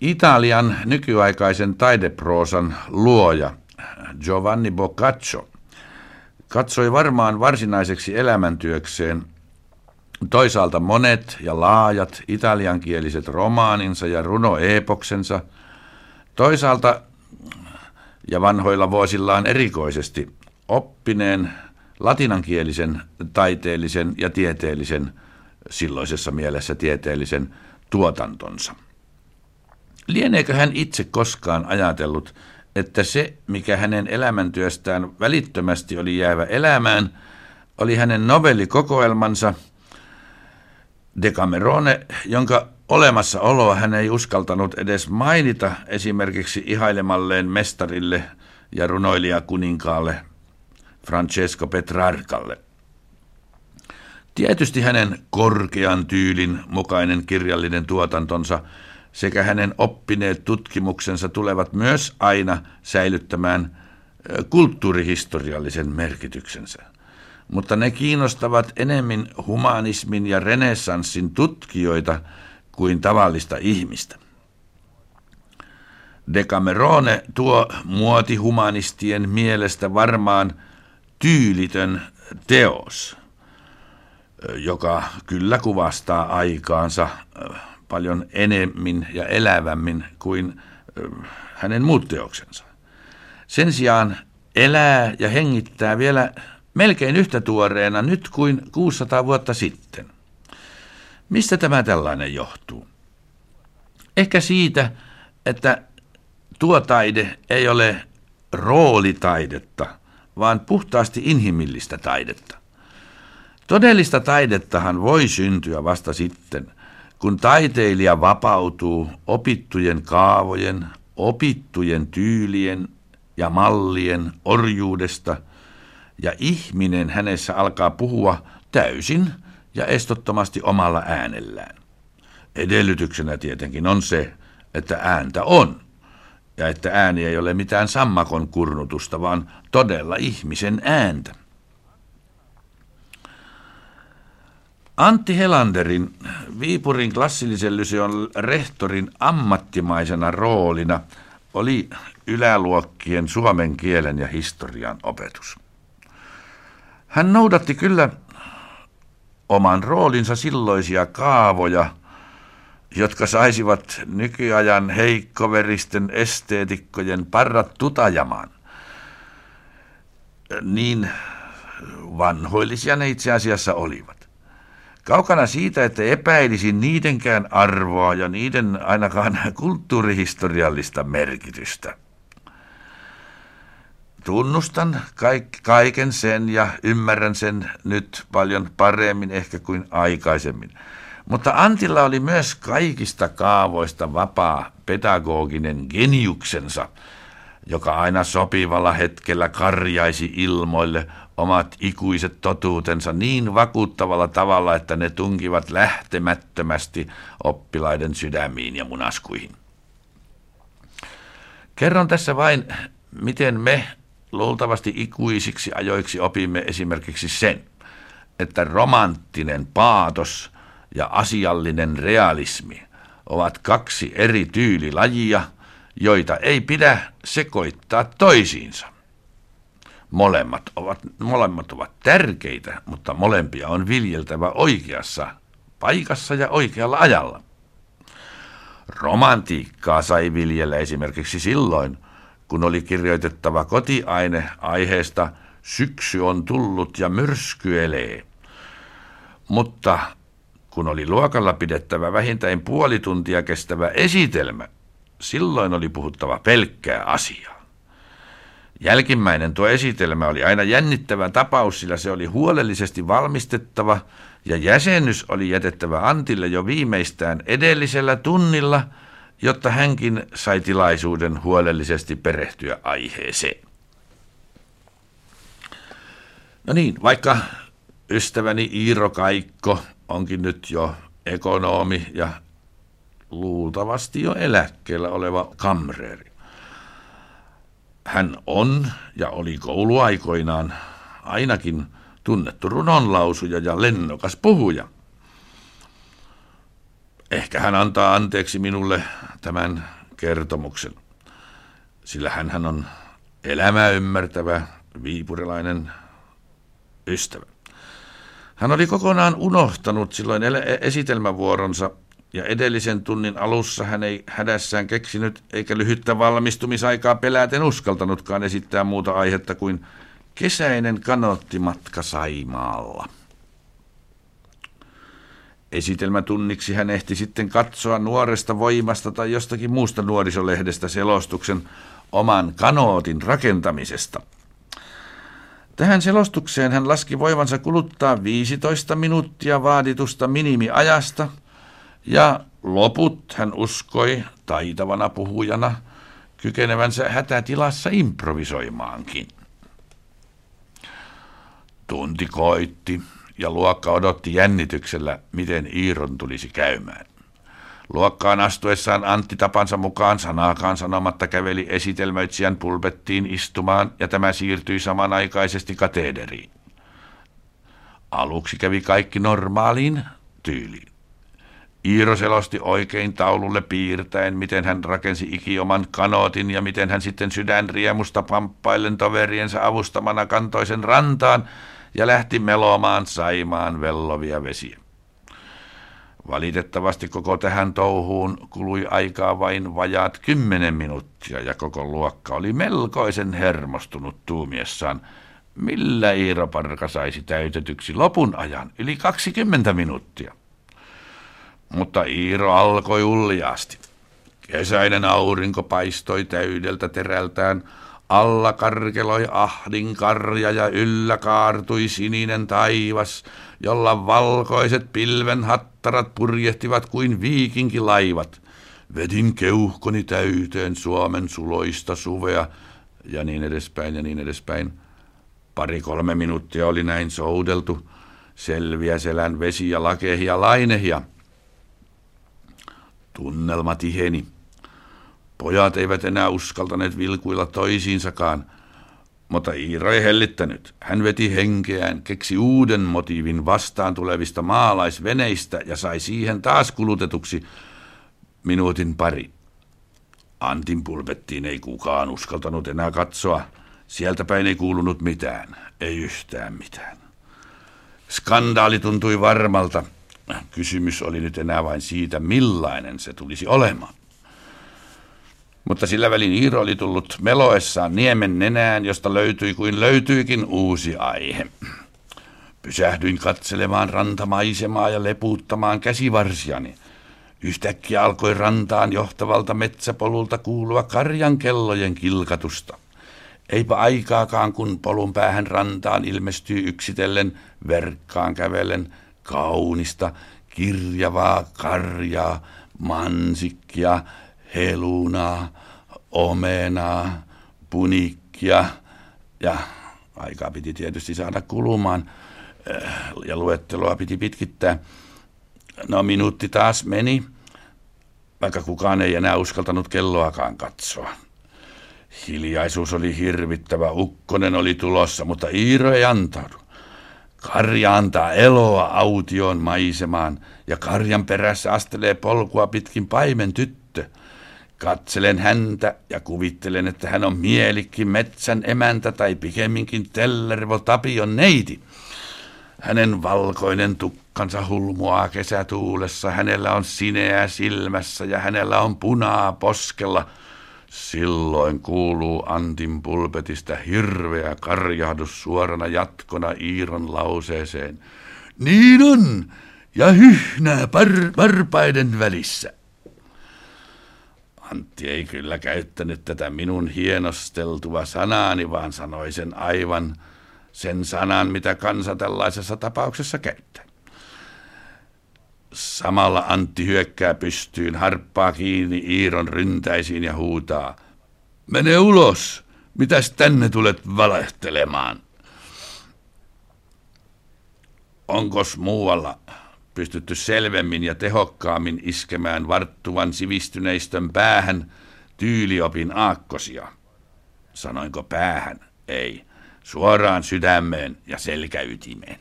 Italian nykyaikaisen taideproosan luoja Giovanni Boccaccio katsoi varmaan varsinaiseksi elämäntyökseen toisaalta monet ja laajat italiankieliset romaaninsa ja runoepoksensa, toisaalta ja vanhoilla vuosillaan erikoisesti oppineen latinankielisen taiteellisen ja tieteellisen, silloisessa mielessä tieteellisen tuotantonsa. Lieneekö hän itse koskaan ajatellut, että se, mikä hänen elämäntyöstään välittömästi oli jäävä elämään, oli hänen novellikokoelmansa Decamerone, jonka olemassaoloa hän ei uskaltanut edes mainita esimerkiksi ihailemalleen mestarille ja runoilijakuninkaalle Francesco Petrarcalle. Tietysti hänen korkean tyylin mukainen kirjallinen tuotantonsa sekä hänen oppineet tutkimuksensa tulevat myös aina säilyttämään kulttuurihistoriallisen merkityksensä. Mutta ne kiinnostavat enemmän humanismin ja renessanssin tutkijoita kuin tavallista ihmistä. Decamerone tuo muotihumanistien mielestä varmaan tyylitön teos, joka kyllä kuvastaa aikaansa paljon enemmän ja elävämmin kuin hänen muut teoksensa. Sen sijaan elää ja hengittää vielä melkein yhtä tuoreena nyt kuin 600 vuotta sitten. Mistä tämä tällainen johtuu? Ehkä siitä, että tuo taide ei ole roolitaidetta, vaan puhtaasti inhimillistä taidetta. Todellista taidettahan voi syntyä vasta sitten, kun taiteilija vapautuu opittujen kaavojen, opittujen tyylien ja mallien orjuudesta ja ihminen hänessä alkaa puhua täysin ja estottomasti omalla äänellään. Edellytyksenä tietenkin on se, että ääntä on ja että ääni ei ole mitään sammakon kurnutusta, vaan todella ihmisen ääntä. Antti Helanderin, Viipurin klassillisen lyseon rehtorin ammattimaisena roolina oli yläluokkien suomen kielen ja historian opetus. Hän noudatti kyllä oman roolinsa silloisia kaavoja, jotka saisivat nykyajan heikkoveristen esteetikkojen parrat tutajamaan. Niin vanhoillisia ne itse asiassa olivat. Kaukana siitä, että epäilisin niidenkään arvoa ja niiden ainakaan kulttuurihistoriallista merkitystä. Tunnustan kaik- kaiken sen ja ymmärrän sen nyt paljon paremmin ehkä kuin aikaisemmin. Mutta Antilla oli myös kaikista kaavoista vapaa pedagoginen geniuksensa, joka aina sopivalla hetkellä karjaisi ilmoille omat ikuiset totuutensa niin vakuuttavalla tavalla, että ne tunkivat lähtemättömästi oppilaiden sydämiin ja munaskuihin. Kerron tässä vain, miten me luultavasti ikuisiksi ajoiksi opimme esimerkiksi sen, että romanttinen paatos ja asiallinen realismi ovat kaksi eri tyylilajia, joita ei pidä sekoittaa toisiinsa. Molemmat ovat, molemmat ovat tärkeitä, mutta molempia on viljeltävä oikeassa paikassa ja oikealla ajalla. Romantiikkaa sai viljellä esimerkiksi silloin, kun oli kirjoitettava kotiaine aiheesta Syksy on tullut ja myrskyelee. Mutta kun oli luokalla pidettävä vähintään puoli tuntia kestävä esitelmä, silloin oli puhuttava pelkkää asiaa. Jälkimmäinen tuo esitelmä oli aina jännittävä tapaus, sillä se oli huolellisesti valmistettava ja jäsennys oli jätettävä Antille jo viimeistään edellisellä tunnilla, jotta hänkin sai tilaisuuden huolellisesti perehtyä aiheeseen. No niin, vaikka ystäväni Iiro Kaikko onkin nyt jo ekonomi ja luultavasti jo eläkkeellä oleva kamreeri. Hän on ja oli kouluaikoinaan ainakin tunnettu runonlausuja ja lennokas puhuja. Ehkä hän antaa anteeksi minulle tämän kertomuksen, sillä hän on elämää ymmärtävä viipurilainen ystävä. Hän oli kokonaan unohtanut silloin esitelmävuoronsa ja edellisen tunnin alussa hän ei hädässään keksinyt eikä lyhyttä valmistumisaikaa peläten uskaltanutkaan esittää muuta aihetta kuin kesäinen kanottimatka Saimaalla. Esitelmätunniksi hän ehti sitten katsoa nuoresta voimasta tai jostakin muusta nuorisolehdestä selostuksen oman kanootin rakentamisesta. Tähän selostukseen hän laski voivansa kuluttaa 15 minuuttia vaaditusta minimiajasta, ja loput hän uskoi taitavana puhujana kykenevänsä hätätilassa improvisoimaankin. Tunti koitti ja luokka odotti jännityksellä, miten Iiron tulisi käymään. Luokkaan astuessaan Antti tapansa mukaan sanaakaan sanomatta käveli esitelmöitsijän pulpettiin istumaan ja tämä siirtyi samanaikaisesti katederiin. Aluksi kävi kaikki normaaliin tyyliin. Iiro selosti oikein taululle piirtäen, miten hän rakensi ikioman kanootin ja miten hän sitten sydänriemusta pamppaillen toveriensa avustamana kantoisen rantaan ja lähti melomaan saimaan vellovia vesiä. Valitettavasti koko tähän touhuun kului aikaa vain vajaat kymmenen minuuttia ja koko luokka oli melkoisen hermostunut tuumiessaan, millä Iiro Parka saisi täytetyksi lopun ajan yli 20 minuuttia. Mutta Iiro alkoi uljaasti. Kesäinen aurinko paistoi täydeltä terältään, alla karkeloi ahdin karja ja yllä kaartui sininen taivas, jolla valkoiset pilven hattarat purjehtivat kuin viikinkilaivat. Vedin keuhkoni täyteen Suomen suloista suvea ja niin edespäin ja niin edespäin. Pari-kolme minuuttia oli näin soudeltu, selviä selän vesi ja lakehia lainehia. Tunnelma tiheni. Pojat eivät enää uskaltaneet vilkuilla toisiinsakaan, mutta Iiro ei hellittänyt. Hän veti henkeään, keksi uuden motiivin vastaan tulevista maalaisveneistä ja sai siihen taas kulutetuksi minuutin pari. Antin pulpettiin ei kukaan uskaltanut enää katsoa. Sieltä päin ei kuulunut mitään, ei yhtään mitään. Skandaali tuntui varmalta. Kysymys oli nyt enää vain siitä, millainen se tulisi olemaan. Mutta sillä välin Iiro oli tullut meloessaan niemen nenään, josta löytyi kuin löytyikin uusi aihe. Pysähdyin katselemaan rantamaisemaa ja lepuuttamaan käsivarsiani. Yhtäkkiä alkoi rantaan johtavalta metsäpolulta kuulua karjan kellojen kilkatusta. Eipä aikaakaan, kun polun päähän rantaan ilmestyy yksitellen, verkkaan kävellen, kaunista, kirjavaa karjaa, mansikkia, helunaa, omenaa, punikkia ja aikaa piti tietysti saada kulumaan eh, ja luettelua piti pitkittää. No minuutti taas meni, vaikka kukaan ei enää uskaltanut kelloakaan katsoa. Hiljaisuus oli hirvittävä, ukkonen oli tulossa, mutta Iiro ei antaudu. Karja antaa eloa aution maisemaan ja karjan perässä astelee polkua pitkin paimen tyttö. Katselen häntä ja kuvittelen, että hän on mielikki metsän emäntä tai pikemminkin Tellervo Tapion neiti. Hänen valkoinen tukkansa hulmuaa kesätuulessa, hänellä on sineä silmässä ja hänellä on punaa poskella. Silloin kuuluu Antin pulpetista hirveä karjahdus suorana jatkona Iiron lauseeseen. Niin on, ja hyhnää par- välissä. Antti ei kyllä käyttänyt tätä minun hienosteltua sanaani, vaan sanoi sen aivan sen sanan, mitä kansa tällaisessa tapauksessa käyttää. Samalla Antti hyökkää pystyyn, harppaa kiinni Iiron ryntäisiin ja huutaa. Mene ulos! Mitäs tänne tulet valehtelemaan? Onkos muualla pystytty selvemmin ja tehokkaammin iskemään varttuvan sivistyneistön päähän tyyliopin aakkosia? Sanoinko päähän? Ei. Suoraan sydämeen ja selkäytimeen.